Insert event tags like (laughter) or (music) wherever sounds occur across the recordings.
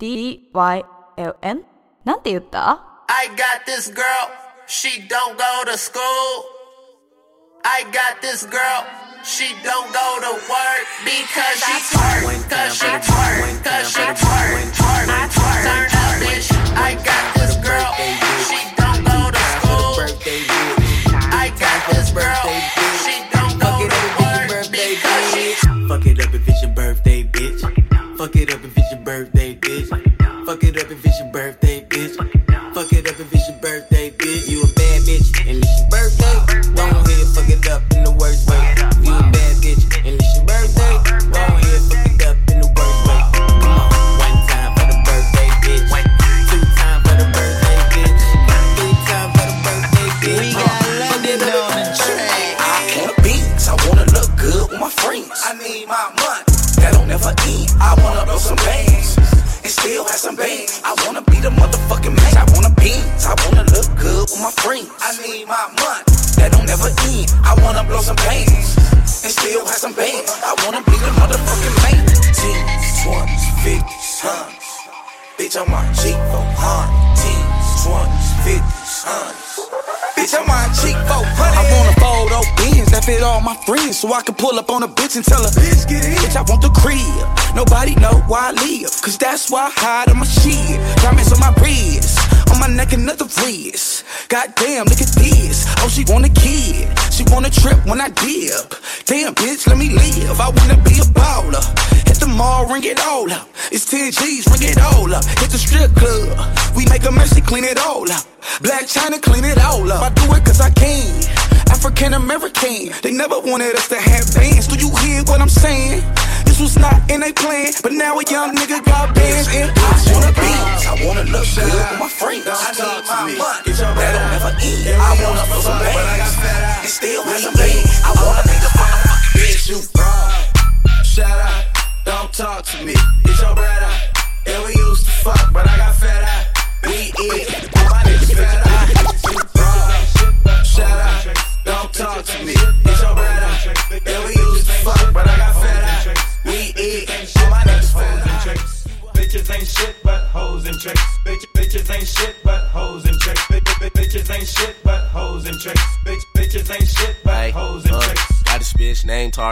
DYLN? なんて言った I got this girl, she don't go to school. I got this girl, she don't go to work because she twerk, cause she twerk, cause she twerk, twerk, twerk. Turn up, bitch. I got this girl, she don't go to school. I got this girl, she don't go to work because she Fuck it up if it's your birthday, bitch. Fuck it up Fuck good with my friends. I need my money, that don't never end. I wanna blow some bands and still have some bands. I wanna be the motherfucking man. Teens, twenties, fifties, hundreds. Bitch, I'm on cheap for hundred. Teens, twenties, fifties, hundreds. Bitch, I'm on cheap for hundred. I wanna fold those beans that fit all my friends so I can pull up on a bitch and tell her, bitch, get in. Bitch, I want the crib. Nobody know why I live, cause that's why I hide on my shit. Diamonds on my wrist, on my neck another wrist. Goddamn, look at this. Oh, she want a kid. She want a trip when I dip. Damn, bitch, let me live. I wanna be a baller. Hit the mall, ring it all up. It's 10 G's, ring it all up. Hit the strip club. We make a mess, and clean it all up. Blac Chyna, clean it all up. I do it cause I can. African American, they never wanted us to have bands. Do you hear what I'm saying? This was not in a plan, but now a young nigga got bands and I wanna be, I wanna look good with my friends. I need my money, that don't never end. I wanna feel some bands. and still have some bands. I wanna the motherfucking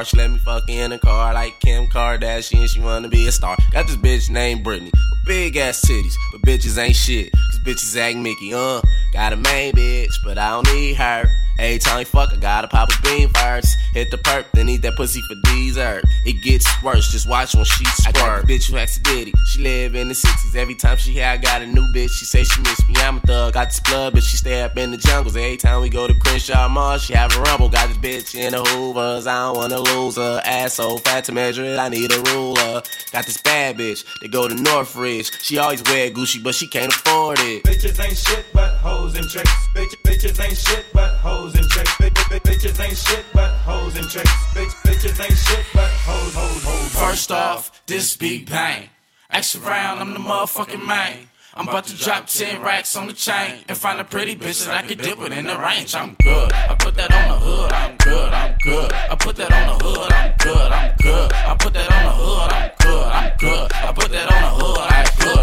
Tar, she let me fuck in a car like Kim Kardashian, she wanna be a star. Got this bitch named Britney. big ass titties, but bitches ain't shit, bitches act Mickey, uh. Got a main bitch, but I don't need her. Every time we fuck, I gotta pop a bean first. Hit the perk, then eat that pussy for dessert. It gets worse, just watch when she squirt. I got bitch who acts a ditty. She live in the 60s. Every time she hear I got a new bitch, she say she miss me. I'm a thug, got this blood, but she stay up in the jungles. Every time we go to Crenshaw Mall, she have a rumble. Got this bitch in the Hoovers, I don't wanna lose her. Ass so fat to measure it, I need a ruler. Got this bad bitch, they go to Northridge. She always wear Gucci, but she can't afford it. Bitches ain't shit but hoes and tricks. Bitch, bitches ain't shit but hoes and tricks. Bitch, bitch, bitches ain't shit but hoes and tricks. Bitch, bitches ain't shit but hoes, hoes, hoes. First off, this big bang. Ask around, I'm the motherfucking man. I'm about to drop 10 racks on the chain and find a pretty bitch that I can dip it in the range. I'm good. I put that on the hood, I'm good, I'm good. I put that on the hood, I'm good, I'm good. I put that on the hood, I'm good, I'm good. I put that on the hood, I'm good.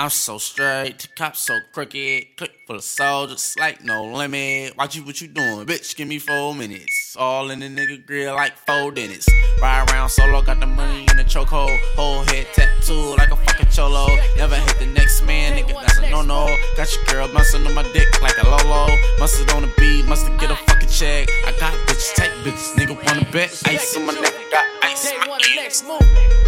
I'm so straight, the cops so crooked. Click full of soldiers, like no limit. Watch you what you doing, bitch. Give me four minutes. All in the nigga grill like four dentists. Ride around solo, got the money in the chokehold. Whole head tattoo like a fucking cholo. Never hit the next man, nigga. That's a no no. Got your girl bouncing on my dick like a lolo. Mustard on the beat, must've get a fucking check. I got bitches, take bitches, nigga wanna bet. Ice on my neck, got ice in my ears.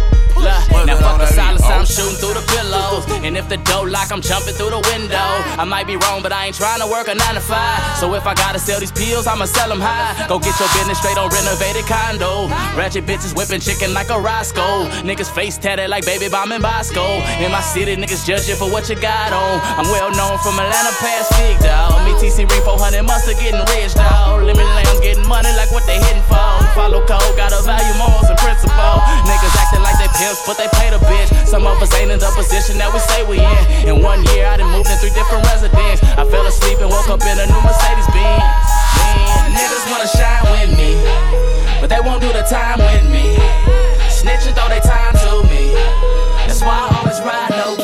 Look, now fuck the silence, I'm oh. shooting through the pillows. And if the door lock, I'm jumping through the window. I might be wrong, but I ain't trying to work a 9 to 5. So if I gotta sell these pills, I'ma sell them high. Go get your business straight on renovated condo. Ratchet bitches whipping chicken like a Roscoe. Niggas face tatted like baby bomb and Bosco. In my city, niggas judge you for what you got on. I'm well known from Atlanta past big dog. Me TC Re 400 mustard getting rich dog. Lemon lambs getting money like what they hitting for. Follow code, got a value morals and principle. Niggas acting like they pimps, but they pay the bitch. Some of us ain't in the position that we say we in. In one year, I done moved in three different residents. I fell asleep and woke up in a new Mercedes Benz. Niggas wanna shine with me, but they won't do the time with me. Snitching throw they time to me. That's why I always ride no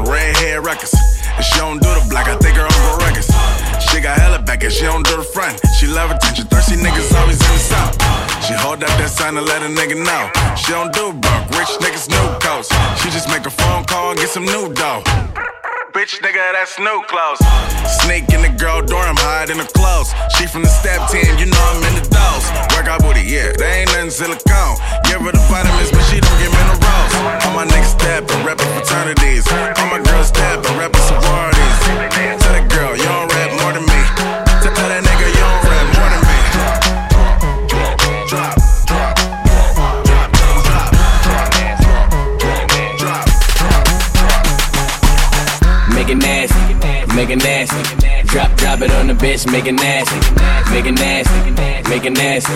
hair records. If she don't do the black, I think her Uncle Records. She got hella back and she don't do the front. She love attention, thirsty niggas always in the south. She hold up that sign to let a nigga know. She don't do broke, rich niggas new coats. She just make a phone call and get some new dough. Bitch, nigga, that's new clothes. Sneak in the girl dorm, hide in the clothes. She from the step team, you know I'm in the dose. Work out booty, yeah, they ain't nothing silicone. Give her the vitamins, but she don't get minerals. All my niggas step and reppin' fraternities. All my girls step and reppin' sororities. Tell that girl, you don't make it nasty. Drop, drop it on the bitch, make it nasty, make it nasty, make it nasty.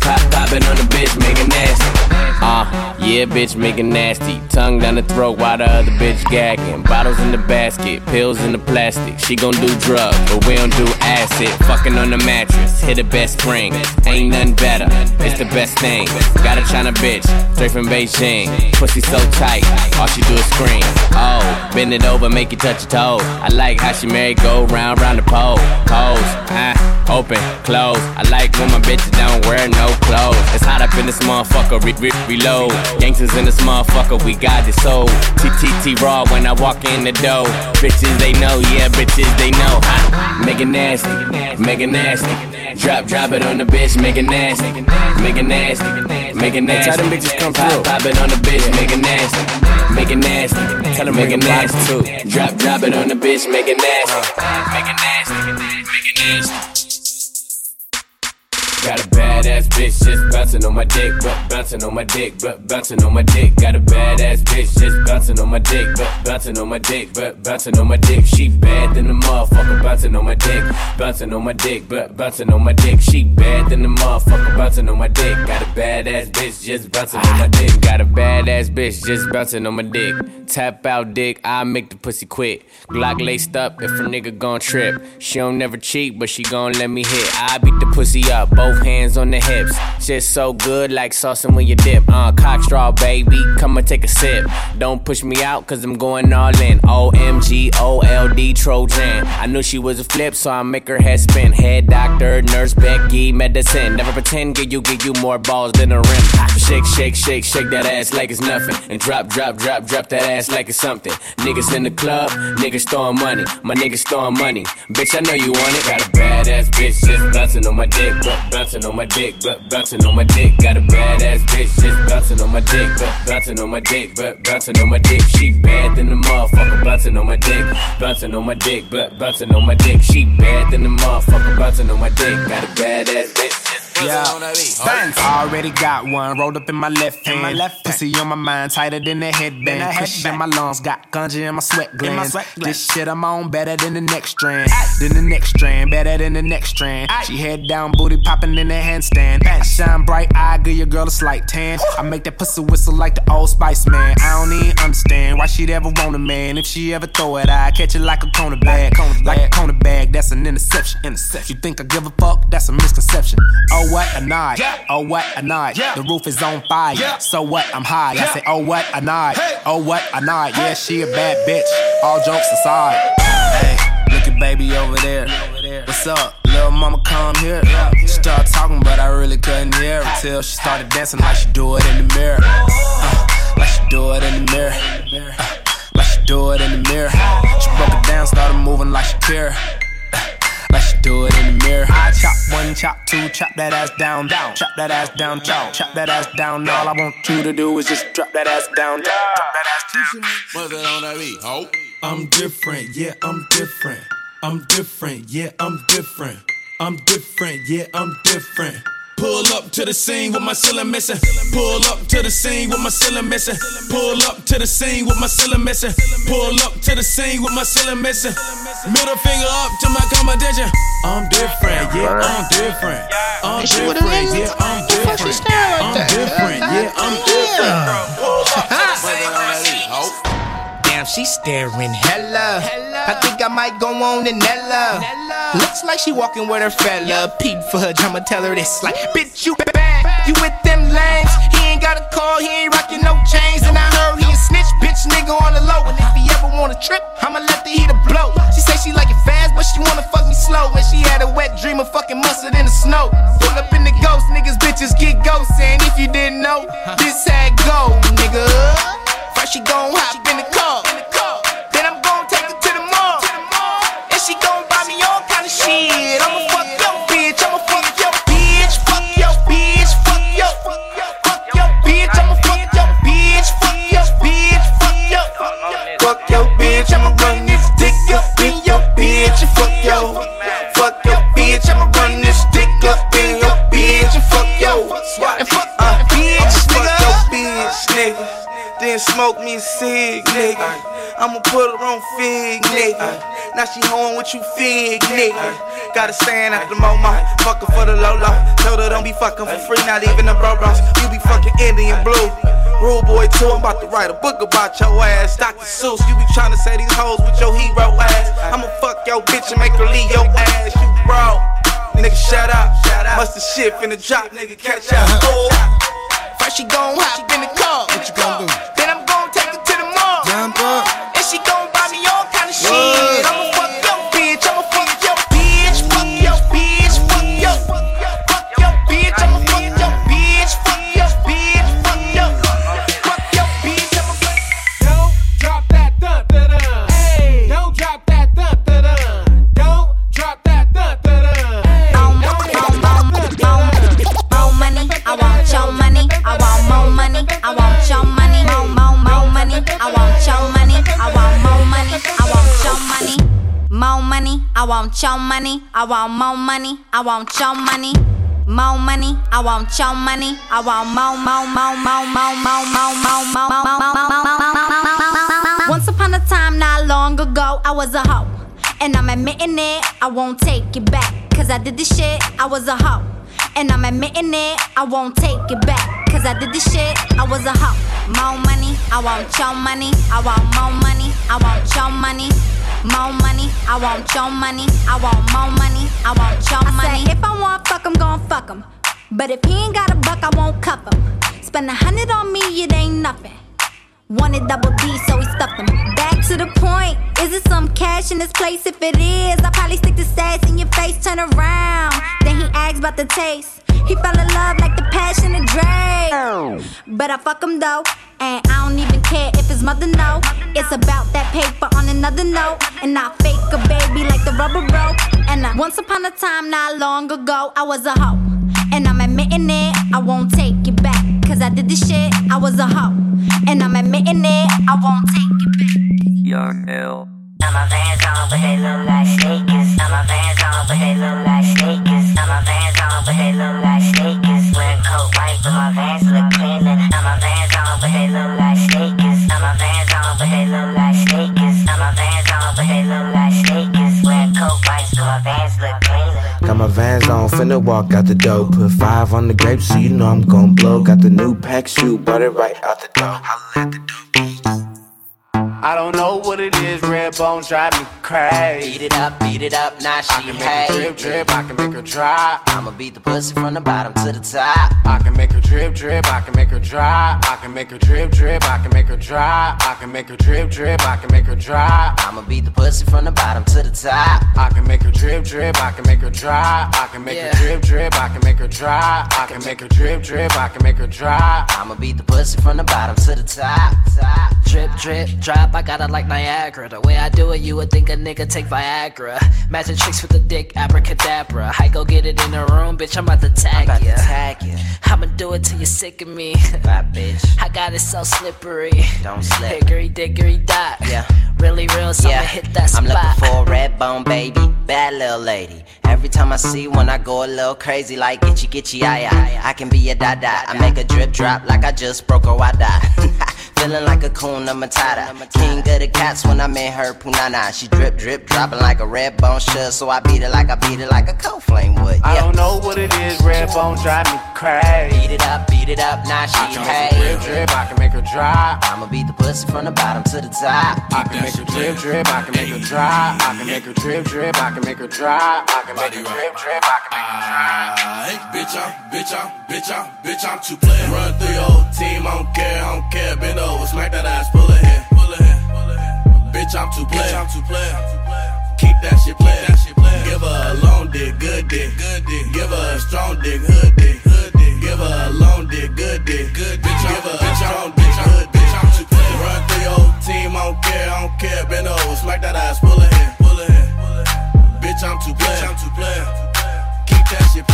Pop, pop it on the bitch, make it nasty. Uh, yeah, bitch, make it nasty. Tongue down the throat while the other bitch gagging. Bottles in the basket, pills in the plastic. She gon' do drugs, but we don't do acid. Fucking on the mattress, hit the best spring. Ain't nothing better, it's the best thing. Got a China bitch, straight from Beijing. Pussy so tight, all she do is scream. Oh, bend it over, make you touch your toe. I like how she married, go round, round the pole. Pose, ah, open, close. I like when my bitches don't wear no clothes. It's hot up in this motherfucker, reload. Gangsters in this motherfucker, we got it sold. TTT raw when I walk in the door. Bitches they know, yeah, bitches they know. Ha. Make it nasty, make it nasty. Drop, drop it on the bitch, make it nasty, make it nasty, make it nasty. Tell them bitches come pop, through. Pop it on the bitch, make it nasty, make it nasty. Tell them make it nasty too. Drop, drop it on the bitch, make it nasty, make it nasty, make it nasty. Got a badass bitch just bouncing on my dick, but bouncing on my dick, but bouncing on my dick. Got a badass bitch just bouncing on my dick, but bouncing on my dick, but bouncing on my dick. She bad than the motherfucker, bouncing on my dick, bouncing on my dick, but bouncing on my dick. She bad than the motherfucker, bouncing on my dick. Got a badass bitch just bouncing on my dick. Got a badass bitch just bouncing on my dick. Tap out dick, I make the pussy quit. Glock laced up if a nigga gon' trip. She don't never cheat, but she gon' let me hit. I beat the pussy up, both hands on the hips. Shit so good like saucing when you dip. Uh, cock straw, baby, come and take a sip. Don't push me out, cause I'm going all in. OMG, OLD, Trojan. I knew she was a flip, so I make her head spin. Head doctor, nurse, Becky, medicine. Never pretend, give you, give you more balls than a rim. Shake, shake, shake, shake that ass like it's nothing. And drop, drop, drop, drop that ass like it's something. Niggas in the club, niggas throwing money. My niggas throwing money. Bitch, I know you want it. Got a badass bitch just bouncing on my dick, but bouncing on my dick, but bouncing on my dick. Got a badass bitch just bouncing on my dick, but bouncing on my dick, but bouncing on my dick. She bad than the motherfucker, bouncing on my dick, bouncing on my dick, but bouncing on my dick. She bad than the motherfucker, bouncing on my dick. Got a badass bitch just Yeah, Bands. Already got one rolled up in my left hand. my left Pussy on my mind, tighter than a headband. Cushion in my lungs, got ganja in my sweat glands. This shit I'm on better than the next strand. Than the next strand, better than the next strand. She head down, booty popping in the handstand. I shine bright, I give your girl a slight tan. I make that pussy whistle like the old Spice Man. I don't even understand why she'd ever want a man. If she ever throw it, I catch it like a corner bag. Like a corner bag, that's an interception. Interception. You think I give a fuck? That's a misconception. Oh what a night. Oh what a night. The roof is on fire. So what? I'm high. I say, oh what a night. Oh what a night. Yeah, she a bad bitch. All jokes aside. Hey, look at baby over there. What's up? Little mama come here. She started talking, but I really couldn't hear her till she started dancing like she do it in the mirror. Uh, like she do it in the mirror. Uh, like she do it in the mirror. She broke it down, started moving like she Like she do it in the mirror. I chop one, chop two, chop that ass down, down. Chop that ass down, chop, chop that ass down. All I want you to do is just drop that ass down, drop that ass down. What's it on that beat? Oh. I'm different, yeah, I'm different. I'm different, yeah, I'm different. I'm different, yeah, I'm different. Pull up to the scene with my ceiling missing. Pull up to the scene with my ceiling missing. Pull up to the scene with my ceiling missing. Pull up to the scene with my ceiling missing. Middle finger up to my competition. I'm different, yeah, I'm different. I'm different, yeah, I'm different. I'm different, yeah, I'm (laughs) different. Damn, she staring hella. I think I might go on and Nella. Looks like she walking with her fella. Pete Fudge, I'ma tell her this. Like, bitch, you bad. You with them lames. Got a call, he ain't rocking no chains. And I heard he a snitch, bitch, nigga on the low. And if he ever ever wanna trip, I'ma let the heater blow. She say she like it fast, but she wanna fuck me slow. And she had a wet dream of fucking mustard in the snow. Pull up in the ghost, niggas, bitches get ghosts. And if you didn't know, this had go, nigga. First she gon' hop in the car. Then I'm gon' take her to the mall. And she gon' buy me all kind of shit. I'ma put her on fig, nigga. Now she home with you fig, nigga. Gotta stand at the Momo, fucking for the Lolo. Told her don't be fucking for free, not even the bro bros. You be fucking Indian blue. Rule boy too, I'm about to write a book about your ass. Dr. Seuss, you be trying to say these hoes with your hero ass. I'ma fuck your bitch and make her leave your ass. You bro, nigga shut up. Must the shit finna drop, nigga catch up. Uh-huh. First she gon' hop in the car. What you gon' do? She gon' buy me all kind of shit. Want more money. I want your money. More money. I want your money. I want more, more, more, more, more, more, more, more, more, more, more, more. Once upon a time, not long ago, I was a hoe. And I'm admitting it, I won't take it back. Cause I did this shit, I was a hoe. And I'm admitting it, I won't take it back. Cause I did this shit, I was a hoe. More money, I want your money. I want more money, I want your money. More money, I want your money. I want more money, I want your money. Say, if I want fuck, I'm gon' fuck him. But if he ain't got a buck, I won't cuff him. Spend a hundred on me, it ain't nothing. Wanted double D, so he stuffed them. Back to the point. Is it some cash in this place? If it is, I'll probably stick the sass in your face. Turn around. Then he asks about the taste. He fell in love like the passion of Drake. But I fuck him though. And I don't even care if his mother know. It's about that paper on another note. And I fake a baby like the rubber rope. And I, once upon a time, not long ago, I was a hoe. And I'm admitting it, I won't take it back. Cause I did this shit, I was a hoe. And I'm admitting it, I won't take it back. You're ill. Now my vans on, but they look like sneakers. Now my vans on, but they look like sneakers. Now my vans on, but they look like sneakers. Wear coat white, but my vans look cleaner. Now my vans on, but they look like sneakers. Now my vans on, but they look like sneakers. Now my vans on, but they look like sneakers. Wear coat white, so my vans look cleaner. Got my vans on, finna walk out the door. Put five on the grape, so you know I'm gon' blow. Got the new pack shoe, bought it right out the door. Holla at the I don't know what it is, red bones drive me crazy. Beat it up, beat it up, now she I can make her drip, drip, I can make her dry. I'ma beat the pussy from the bottom to the top. I can make her drip, drip, I can make her dry. I can make her drip, drip, I can make her dry. I can make her drip, drip, I can make her dry. I'ma beat the pussy from the bottom to the top. I can make her drip, drip, I can make her dry. I can make Yeah. her drip, drip, I can make her dry. I can make her drip, drip, I can make her dry. I'ma beat the pussy from the bottom to the top. top. Drip, drip, drop, I got it like Niagara. The way I do it, you would think a nigga take Viagra. Magic tricks with the dick, abracadabra. I go get it in the room, bitch, I'm about to tag I'm about to tag ya. I'ma do it till you're sick of me. Bye, bitch. I got it so slippery. Don't slip. Hickory dickory dot. Yeah. Really real, so I'ma hit that spot. I'm looking for a red bone baby, bad little lady. Every time I see one, I go a little crazy, like itchy, itchy, eye, eye. I can be a dada. I make a drip drop like I just broke a wada. (laughs) Feeling like Hakuna Matata. I'm a king of the cats when I'm in her punana. She drip, drip, dropping like a red bone should. So I beat it like I beat it like a cold flame would. I don't know what it is, red bones drive me crazy. Beat it up, beat it up, now I she can drip, drip, I can make her dry. I'ma beat the pussy from the bottom to the top. I can make her drip, drip, I can make her dry. I can make her drip, drip, I can make her dry. I can make her drip, drip, I can make her dry. Hey, bitch, I'm, bitch, I'm, bitch, I'm, bitch, I'm too player. Run through your whole team, I don't care, I don't care. Bend over, smack that ass, pull her head, pull her head. too player. Keep that shit player. Give her a long dick, good dick. Give her a strong dick, hood dick. Give her a long dick, good dick. Good bitch, give her a strong dick, hood dick. Run through your team, I don't care, I don't care. Bend over, smack that ass, pull her in, pull her in. Bitch, I'm too player, I'm too player. Keep that shit.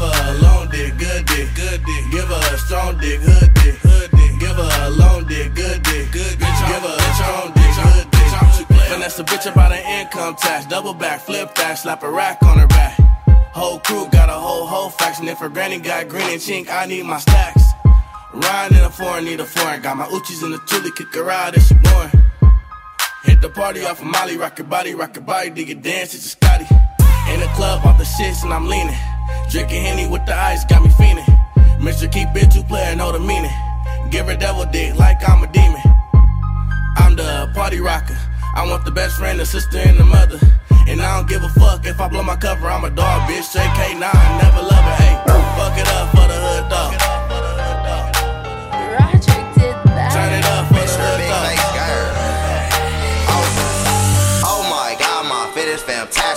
Give her a long dick, good dick, good dick. Give her a strong dick, hood dick, hood dick. Give her a long dick, good dick, good bitch. Give her a strong dick, hood dick. Finesse a bitch about an income tax, double back, flip that, slap a rack on her back. Whole crew got a whole whole faction. If her granny got green and chink, I need my stacks. Riding in a foreign, need a foreign. Got my Uchis in the Tuli, kick her out if she born. Hit the party off of Molly, rock your body, rock your body, dig it dance, it's a Scotty. In the club off the shits and I'm leaning. Drinking Henny with the ice, got me fiending. Mr. Keep it two player, know the meaning. Give her devil dick like I'm a demon. I'm the party rocker. I want the best friend, the sister, and the mother. And I don't give a fuck if I blow my cover. I'm a dog, bitch. JK9, never love it. Hey, fuck it up for the hood dog.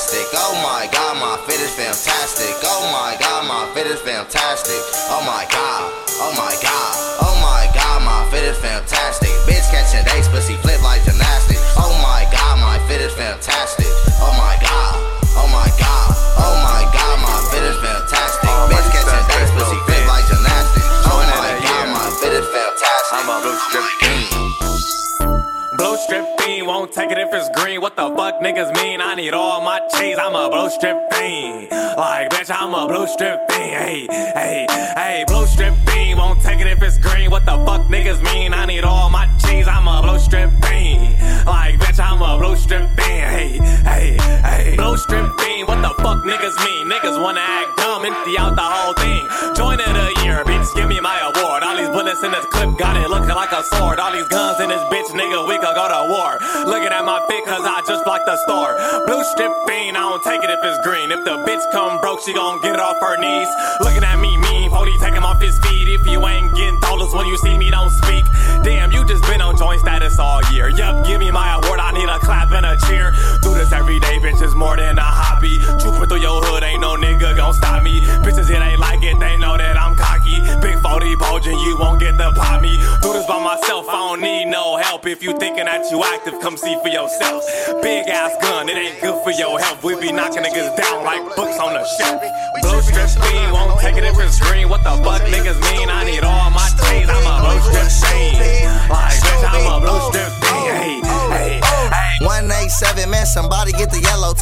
Fantastic. Oh my god, my fit is fantastic. Oh my god, my fit is fantastic. Oh my god, oh my god, oh my god, my fit is fantastic. Bitch catching dates, pussy flip like gymnastics. Oh my god, my fit is fantastic. Won't take it if it's green. What the fuck niggas mean? I need all my cheese. I'm a blue strip fiend. Like, bitch, I'm a blue strip fiend. Hey, hey, hey, blue strip fiend, won't take it if it's green. What the fuck niggas mean? I need all my cheese. I'm a blue strip fiend. Like, bitch, I'm a blue strip fiend. Hey, hey, hey, blue strip fiend. What the fuck niggas mean? Niggas wanna act dumb, empty out the whole thing. Join of the year, bitch, give me my award. All these bullets in this clip got it looking like a sword. All these guns in this bitch, blocked the store. Blue strip fiend, I don't take it if it's green. If the bitch come broke, she gon' get it off her knees. Looking at me mean, Pody take him off his feet. If you ain't getting dollars when you see me, don't speak. Damn, you just been on joint status all year. Yup, give me my award, I need a clap and a cheer. Do this every day, bitch, it's more than a hobby. Trooping through your hood, ain't no nigga gon' stop me. Bitches, it ain't like it, they know that I'm cocky. 40 bulging, you won't get the pop me. Do this by myself, I don't need no help. If you thinking that you active, come see for yourself. Big ass gun, it ain't good for your health. We be knocking niggas down like books on the shelf. Blue strip fiend, won't take it if it's green. What the fuck niggas mean?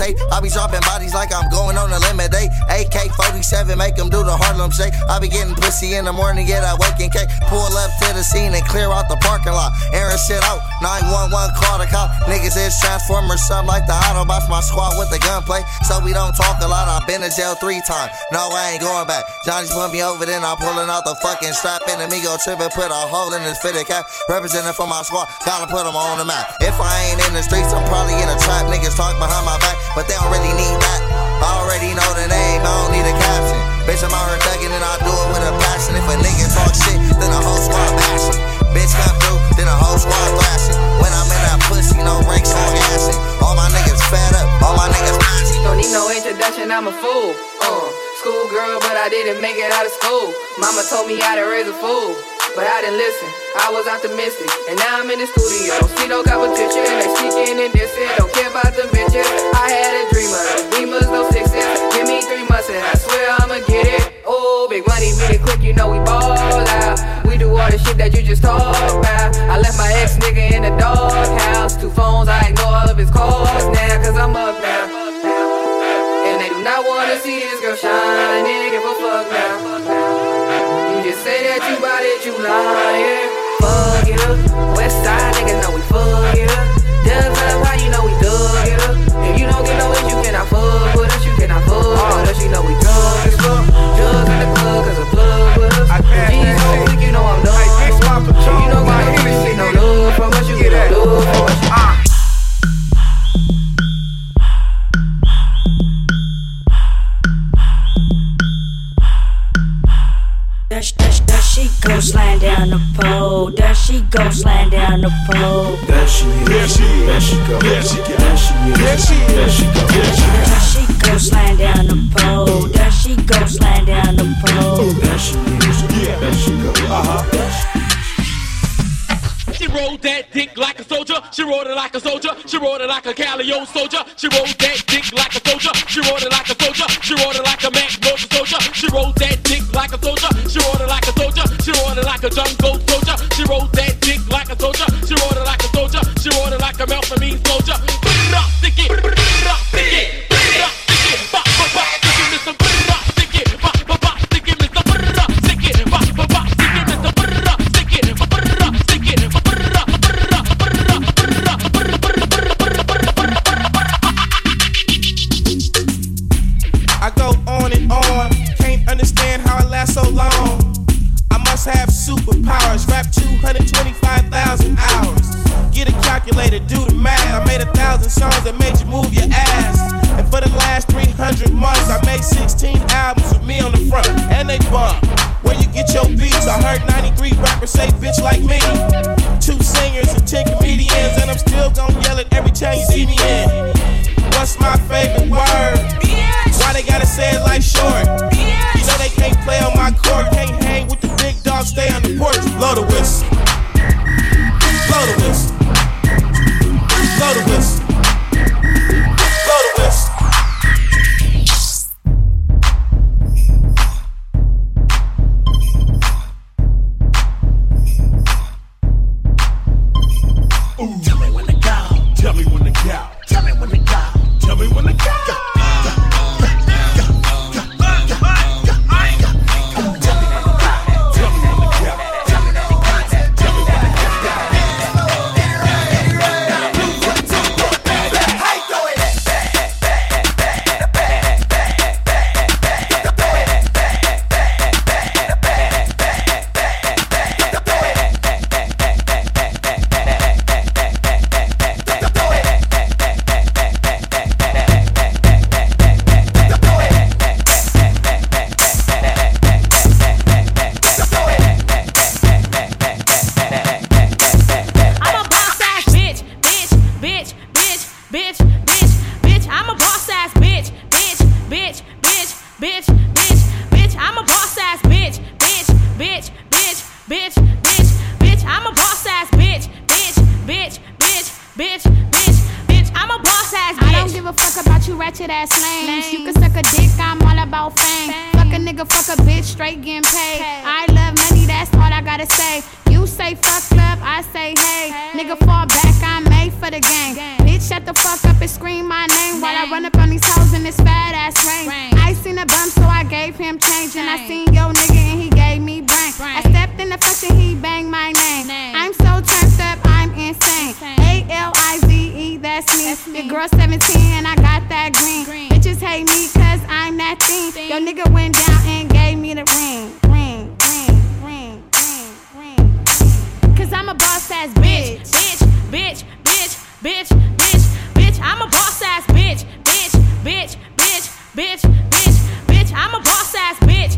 Tape. I be dropping bodies like I'm going on a limit day. AK 47, make them do the Harlem shake. I be getting pussy in the morning, get a waking cake. Pull up to the scene and clear out the parking lot. Airing shit out, 911 call the cop. Niggas is Transformers, something like the Autobots. My squad with the gunplay, so we don't talk a lot. I've been to jail three times. No, I ain't going back. Johnny's put me over, then I'm pulling out the fucking strap. And me go trip put a hole in his fitted cap. Representing for my squad, gotta put them on the map. If I ain't in the streets, I'm probably in a trap. Niggas talk behind my back, but they don't really need that. I already know the name, I don't need a caption. Bitch, I'm out here thugging and I do it with a passion. If a nigga talk shit, then the whole squad bashing. Bitch come through, then the whole squad thrashing. When I'm in that pussy, no brakes, no gassing. All my niggas fed up, all my niggas passing. Don't need no introduction, I'm a fool. Uh, school girl, but I didn't make it out of school. Mama told me how to raise a fool. But I didn't listen, I was optimistic. And now I'm in the studio. Don't See no competition, they sneaking and dissing. Don't care about the bitches. I know we ball out. We do all the shit that you just talk about. I left my ex nigga in the doghouse. Two phones, I ignore all of his calls now, cause I'm up now. And they do not wanna see this girl shine. They give a fuck now. You just say that you bout it, you lying. Fuck it up. West side niggas know we fuck it up. Does up how you know we dug it up. If you don't get no it, you cannot fuck with us. You cannot fuck with us. You know we sliding down the pole. There she go sliding down the pole. There she she is. There she is. There she go. There she go. There she is. There she is. There she go. There she is. There she go sliding down the pole. There she go sliding down the pole. There she is. Yeah. There she go. Uh huh. She rolled that dick like a soldier. She rolled it like a soldier. She rolled it like a Calio soldier. She rolled that dick like a soldier. She rolled it like a soldier. She rolled it like a Mac Magnolia soldier. She rolled that dick like a soldier. She rolled it like a soldier. She rolled it like a jungle soldier. She rolled that dick like a soldier. She rolled it like a soldier. She rolled it like a Melpomene soldier. 93 rappers say bitch like me. Two singers and 10 comedians, and I'm still gonna yell it every time you see me in. What's my favorite word? Why they gotta say it like short? You know they can't play on my court, can't hang with the big dogs, stay on the porch. Blow the whistle. Cause I'm that thing. Yo nigga went down and gave me the ring. Ring, ring, ring, ring, ring. Cause I'm a boss ass bitch, bitch, bitch, bitch, bitch, bitch, bitch. I'm a boss ass bitch, bitch, bitch, bitch, bitch, bitch, bitch. I'm a boss ass bitch.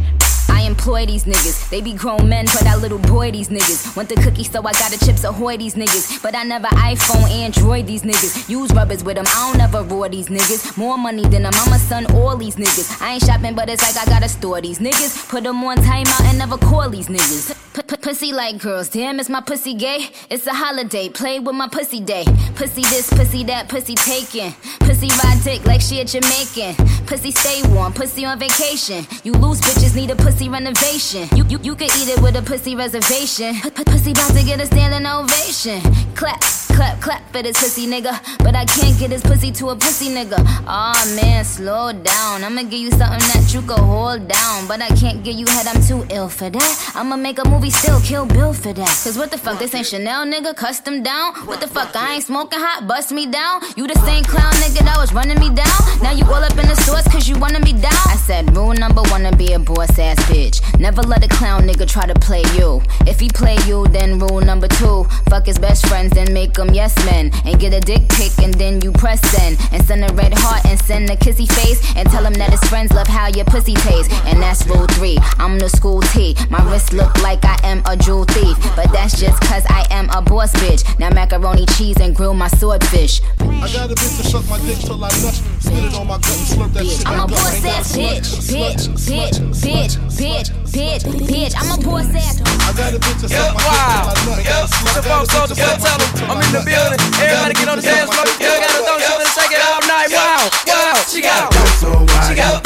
I employ these niggas. They be grown men, but I little boy these niggas. Want the cookie, so I got the chips ahoy these niggas. But I never iPhone, Android these niggas. Use rubbers with them, I don't ever roar these niggas. More money than a mama, son, all these niggas. I ain't shopping, but it's like I gotta store these niggas. Put them on timeout and never call these niggas. Pussy like girls, damn, is my pussy gay? It's a holiday, play with my pussy day. Pussy this, pussy that, pussy taken. Pussy ride dick like she a Jamaican. Pussy stay warm, pussy on vacation. You loose bitches need a pussy renovation. You you, you could eat it with a pussy reservation. P- p- pussy about to get a standing ovation. Clap, clap, clap for this pussy nigga. But I can't get this pussy to a pussy nigga. Aw man, slow down. I'ma give you something that you can hold down. But I can't give you head, I'm too ill for that. I'ma make a movie still, kill Bill for that. Cause what the fuck, this ain't Chanel nigga, custom down. What the fuck, I ain't smoking hot, bust me down. You the same clown nigga that was running me down. Now you all up in the stores cause you wanna be down. I said rule number one to be a boss ass bitch. Never let a clown nigga try to play you. If he play you, then rule number two. Fuck his best friends, then make 'em them yes men. And get a dick pic and then you press send. And send a red heart and send a kissy face. And tell him that his friends love how your pussy tastes. And that's rule three. I'm the school T. My wrist look like I am a jewel thief. But that's just cause I am a boss bitch. Now macaroni cheese and grill my swordfish. I got a bitch to suck my dick till I nut. Spit it on my gut and slurp that shit. I'm a boss ass slut. bitch, bitch, bitch, bitch, bitch, bitch, bitch. I'm a boss ass. I got a bitch to Yeah, suck my wow. dick till I nut. Yeah, it's the folks on the floor, tell them I'm in the building. Everybody get on the dance floor. You gotta throw shit and shake it all night. Wow, wow. She got, she got, she got,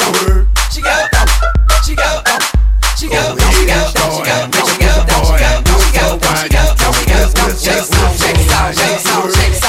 she got, she got, she got, she got, she got, she got, she got, she got, she got, shake it out, shake it out, shake it out, shake it out, shake it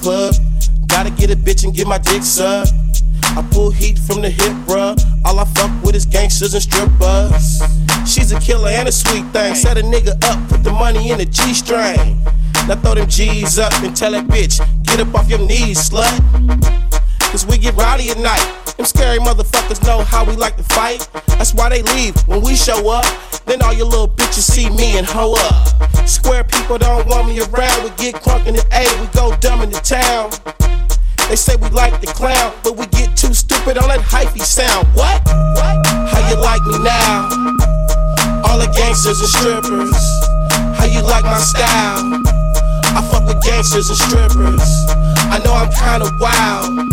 club. Gotta get a bitch and get my dick sucked. I pull heat from the hip, bruh. All I fuck with is gangsters and strippers. She's a killer and a sweet thing. Set a nigga up, put the money in the G string. Now throw them G's up and tell that bitch, get up off your knees, slut. Cause we get rowdy at night. Them scary motherfuckers know how we like to fight. That's why they leave when we show up. Then all your little bitches see me and hoe up. Square people don't want me around. We get crunk in the A, we go dumb in the town. They say we like the clown, but we get too stupid on that hyphy sound. What? What? How you like me now? All the gangsters and strippers. How you like my style? I fuck with gangsters and strippers. I know I'm kinda wild,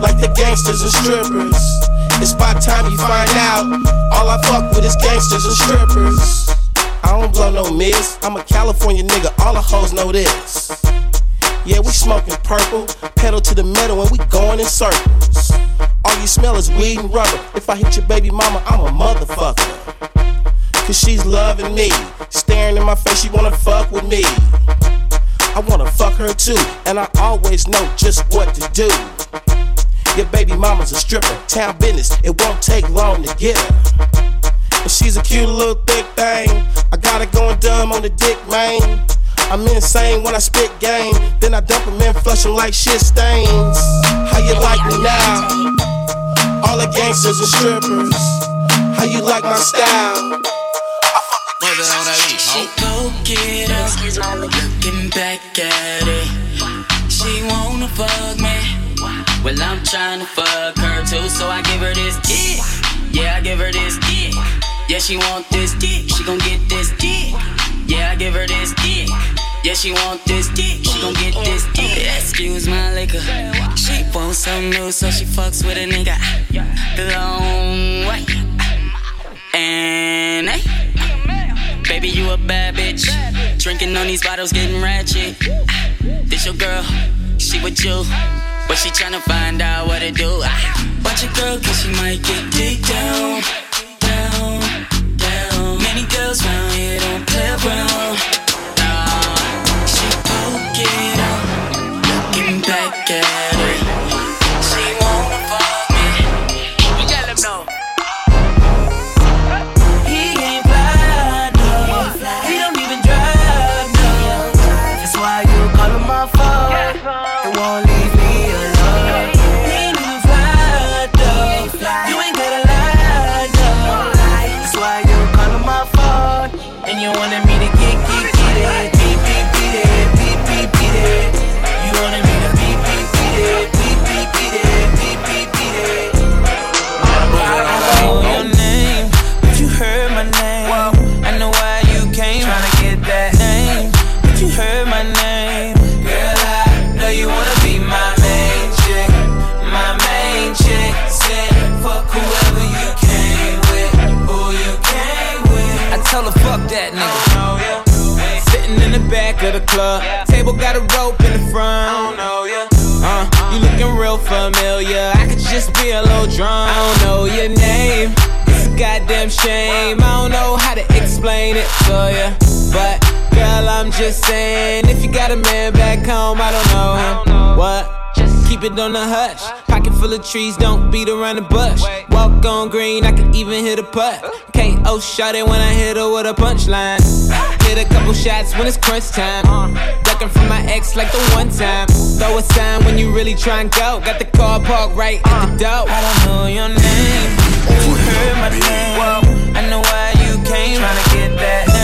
like the gangsters and strippers. It's by time you find out. All I fuck with is gangsters and strippers. I don't blow no miss. I'm a California nigga. All the hoes know this. Yeah, we smoking purple, pedal to the metal, and we going in circles. All you smell is weed and rubber. If I hit your baby mama, I'm a motherfucker. Cause she's loving me, staring in my face, she wanna fuck with me. I wanna fuck her too, and I always know just what to do. Your baby mama's a stripper, town business, it won't take long to get her. And she's a cute little thick thing. I got her going dumb on the dick, man. I'm insane when I spit game. Then I dump them in, flush them like shit stains. How you like me now? All the gangsters and strippers. How you like my style? She go get up, looking back at it. She wanna fuck me. Well, I'm trying to fuck her too, so I give her this dick. Yeah, I give her this dick. Yeah, she want this dick. She gon' get this dick. Yeah, I give her this dick. Yeah, she want this dick, she gon' get this dick. Excuse my liquor. She wants some new, so she fucks with a nigga. Long way. And hey, baby, you a bad bitch. Drinking on these bottles, getting ratchet. This your girl, she with you. But she tryna find out what to do. Ah. Watch your girl, cause she might get deep down. Down, down. Many girls round here don't play around. Nah, she poke it out, looking back at of table got a rope in the front. I don't know ya. Uh, you looking real familiar. I could just be a little drunk. I don't know your name. It's a goddamn shame. I don't know how to explain it to ya. But girl, I'm just saying, if you got a man back home, I don't know him. What? Keep it on the hush. Pocket full of trees, don't beat around the bush. Walk on green, I can even hit a putt. KO shot it when I hit her with a punchline. Hit a couple shots when it's crunch time. Ducking from my ex like the one time. Throw a sign when you really try and go. Got the car parked right at the door. I don't know your name, you heard my name. I know why you came. Tryna get that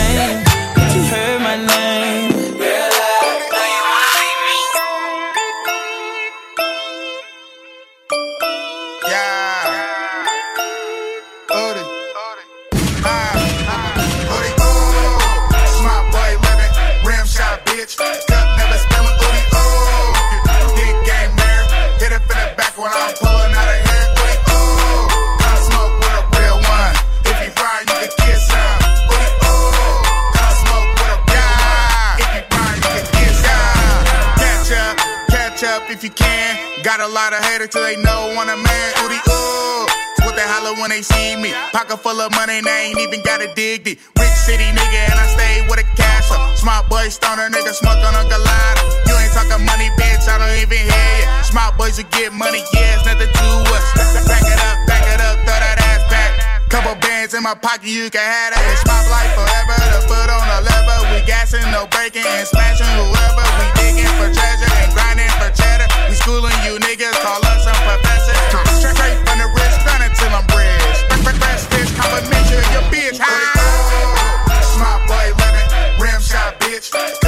a lot of haters till they know when a man. Ooty ooh. It's what they holler when they see me. Pocket full of money and they ain't even gotta dig deep. Rich city nigga and I stay with a cash up. Smart boy stoner nigga smoke on a galata. You ain't talking money, bitch. I don't even hear you. Smart boys who get money, yeah, it's nothing to us. Back it up, back it up, throw that ass back. Couple bands in my pocket, you can have that. My life forever. The foot on the lever. We gassing, no breaking, and smashing whoever. We digging for treasure and grinding for cheddar. We schooling you niggas, call us some professors. Straight, from the wrist, grinding till I'm rich. Fresh fish, complimentary, your bitch. High. Smart boy living, rim shot, bitch.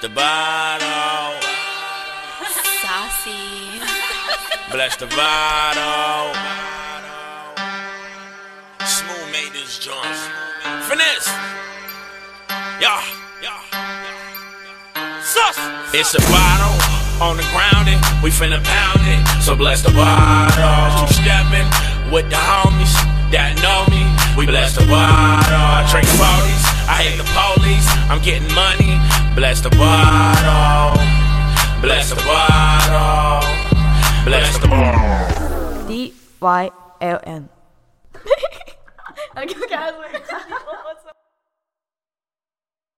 The bottle. Saucy. Bless the bottle. Smooth made this joint. Finesse. Yeah. Yeah. Sus. It's a bottle on the ground and we finna pound it. So bless the bottle. Keep stepping with the homies that know me. We bless the bottle. I drink 40s. I hate the police. I'm getting money. Bless the bottle. Bless the bottle. Bless the bottle. D Y L N. (laughs) Okay, okay, I was like.